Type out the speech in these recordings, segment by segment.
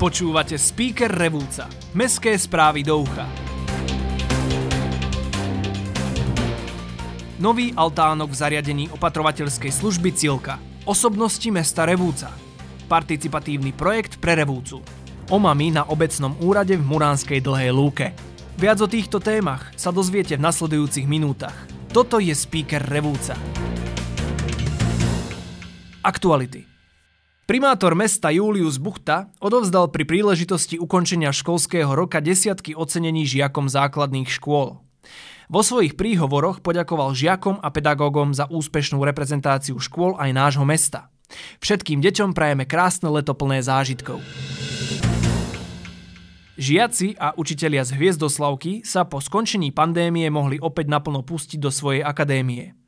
Počúvate Speaker Revúca. Mestské správy do ucha. Nový altánok v zariadení opatrovateľskej služby Cilka. Osobnosti mesta Revúca. Participatívny projekt pre Revúcu. Omami na obecnom úrade v Muránskej dlhej lúke. Viac o týchto témach sa dozviete v nasledujúcich minútach. Toto je Speaker Revúca. Aktuality. Primátor mesta Julius Buchta odovzdal pri príležitosti ukončenia školského roka desiatky ocenení žiakom základných škôl. Vo svojich príhovoroch poďakoval žiakom a pedagógom za úspešnú reprezentáciu škôl aj nášho mesta. Všetkým deťom prajeme krásne leto plné zážitkov. Žiaci a učitelia z Hviezdoslavky sa po skončení pandémie mohli opäť naplno pustiť do svojej akadémie.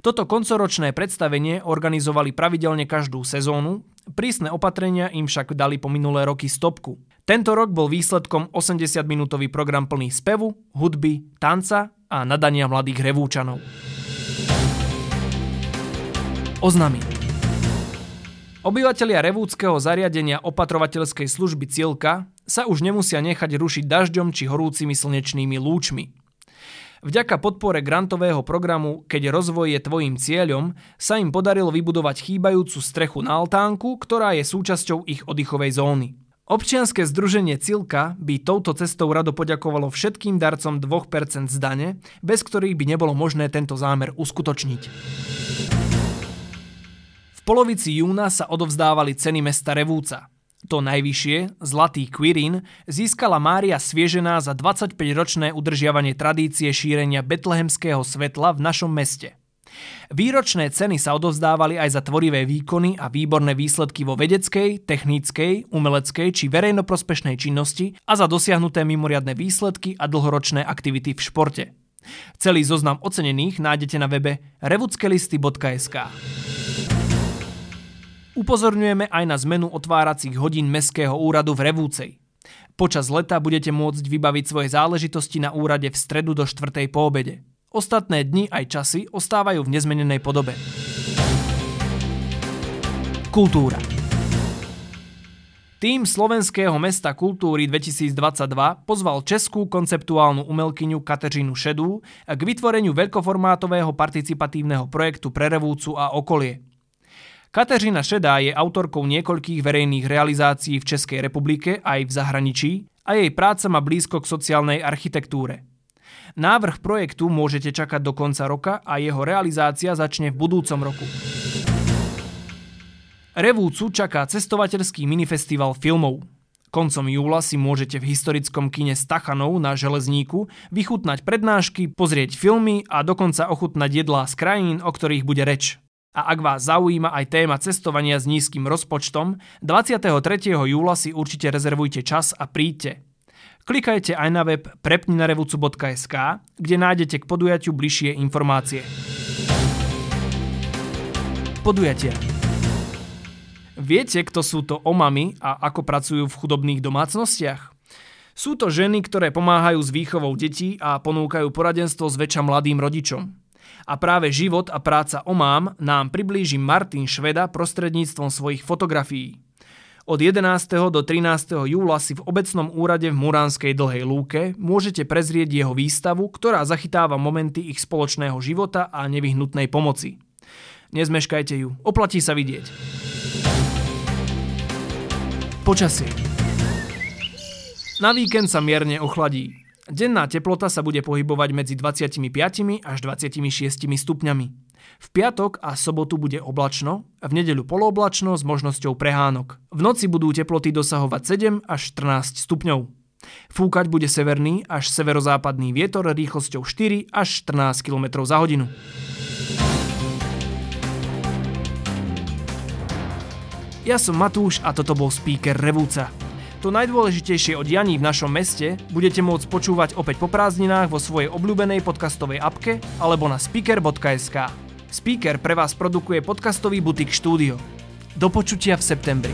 Toto koncoročné predstavenie organizovali pravidelne každú sezónu, prísne opatrenia im však dali po minulé roky stopku. Tento rok bol výsledkom 80-minútový program plný spevu, hudby, tanca a nadania mladých revúčanov. Oznamy. Obyvatelia revúckého zariadenia opatrovateľskej služby Cielka sa už nemusia nechať rušiť dažďom či horúcimi slnečnými lúčmi. Vďaka podpore grantového programu Keď rozvoj je tvojim cieľom sa im podarilo vybudovať chýbajúcu strechu na altánku, ktorá je súčasťou ich oddychovej zóny. Občianske združenie Cilka by touto cestou rado poďakovalo všetkým darcom 2% z dane, bez ktorých by nebolo možné tento zámer uskutočniť. V polovici júna sa odovzdávali ceny mesta Revúca. To najvyššie, Zlatý Quirin, získala Mária Sviežená za 25-ročné udržiavanie tradície šírenia betlehemského svetla v našom meste. Výročné ceny sa odovzdávali aj za tvorivé výkony a výborné výsledky vo vedeckej, technickej, umeleckej či verejnoprospešnej činnosti a za dosiahnuté mimoriadne výsledky a dlhoročné aktivity v športe. Celý zoznam ocenených nájdete na webe revuckelisty.sk. Upozorňujeme aj na zmenu otváracích hodín Mestského úradu v Revúcej. Počas leta budete môcť vybaviť svoje záležitosti na úrade v stredu do 4. po obede. Ostatné dni aj časy ostávajú v nezmenenej podobe. Kultúra Tým Slovenského mesta kultúry 2022 pozval českú konceptuálnu umelkyňu Kateřinu Šedú k vytvoreniu veľkoformátového participatívneho projektu pre Revúcu a okolie – Kateřina Šedá je autorkou niekoľkých verejných realizácií v Českej republike aj v zahraničí a jej práca má blízko k sociálnej architektúre. Návrh projektu môžete čakať do konca roka a jeho realizácia začne v budúcom roku. Revúcu čaká cestovateľský minifestival filmov. Koncom júla si môžete v historickom kine Stachanov na Železníku vychutnať prednášky, pozrieť filmy a dokonca ochutnať jedlá z krajín, o ktorých bude reč. A ak vás zaujíma aj téma cestovania s nízkym rozpočtom, 23. júla si určite rezervujte čas a príďte. Klikajte aj na web prepninarevucu.sk, kde nájdete k podujatiu bližšie informácie. Podujatia Viete, kto sú to omamy a ako pracujú v chudobných domácnostiach? Sú to ženy, ktoré pomáhajú s výchovou detí a ponúkajú poradenstvo zväčša mladým rodičom. A práve život a práca omám nám priblíži Martin Šveda prostredníctvom svojich fotografií. Od 11. do 13. júla si v obecnom úrade v Muránskej dlhej lúke môžete prezrieť jeho výstavu, ktorá zachytáva momenty ich spoločného života a nevyhnutnej pomoci. Nezmeškajte ju, oplatí sa vidieť. Počasie. Na víkend sa mierne ochladí. Denná teplota sa bude pohybovať medzi 25 až 26 stupňami. V piatok a sobotu bude oblačno, v nedeľu polooblačno s možnosťou prehánok. V noci budú teploty dosahovať 7 až 14 stupňov. Fúkať bude severný až severozápadný vietor rýchlosťou 4 až 14 km za hodinu. Ja som Matúš a toto bol speaker Revúca. To najdôležitejšie o dianí v našom meste budete môcť počúvať opäť po prázdninách vo svojej obľúbenej podcastovej apke alebo na speaker.sk. Speaker pre vás produkuje podcastový butik štúdio. Do počutia v septembri.